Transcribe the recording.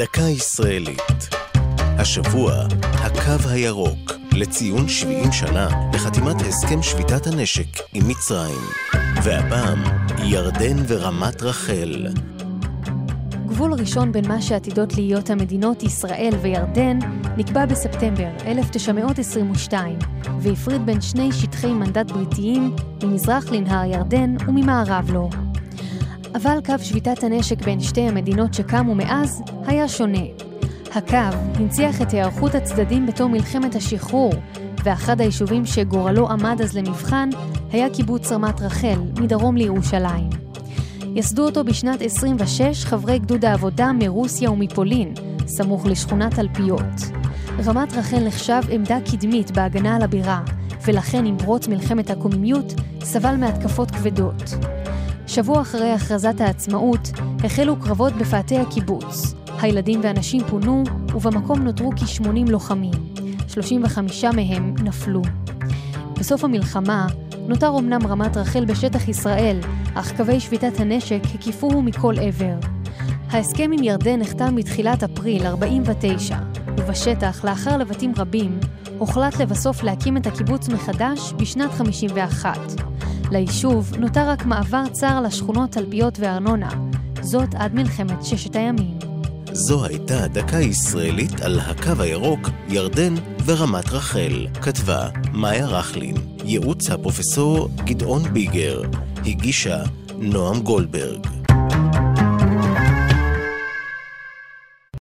דקה ישראלית. השבוע, הקו הירוק, לציון 70 שנה לחתימת הסכם שביתת הנשק עם מצרים. והפעם, ירדן ורמת רחל. גבול ראשון בין מה שעתידות להיות המדינות ישראל וירדן נקבע בספטמבר 1922 והפריד בין שני שטחי מנדט בריטיים ממזרח לנהר ירדן וממערב לו. אבל קו שביתת הנשק בין שתי המדינות שקמו מאז היה שונה. הקו הנציח את היערכות הצדדים בתום מלחמת השחרור, ואחד היישובים שגורלו עמד אז למבחן היה קיבוץ רמת רחל, מדרום לירושלים. יסדו אותו בשנת 26 חברי גדוד העבודה מרוסיה ומפולין, סמוך לשכונת תלפיות. רמת רחל נחשב עמדה קדמית בהגנה על הבירה, ולכן עם פרוץ מלחמת הקוממיות סבל מהתקפות כבדות. שבוע אחרי הכרזת העצמאות החלו קרבות בפאתי הקיבוץ. הילדים והנשים פונו, ובמקום נותרו כ-80 לוחמים. 35 מהם נפלו. בסוף המלחמה נותר אמנם רמת רחל בשטח ישראל, אך קווי שביתת הנשק הקיפוהו מכל עבר. ההסכם עם ירדן נחתם בתחילת אפריל 49, ובשטח, לאחר לבטים רבים, הוחלט לבסוף להקים את הקיבוץ מחדש בשנת 51. ליישוב נותר רק מעבר צר לשכונות תלפיות וארנונה, זאת עד מלחמת ששת הימים. זו הייתה דקה ישראלית על הקו הירוק, ירדן ורמת רחל. כתבה מאיה רכלין, ייעוץ הפרופסור גדעון ביגר, הגישה נועם גולדברג.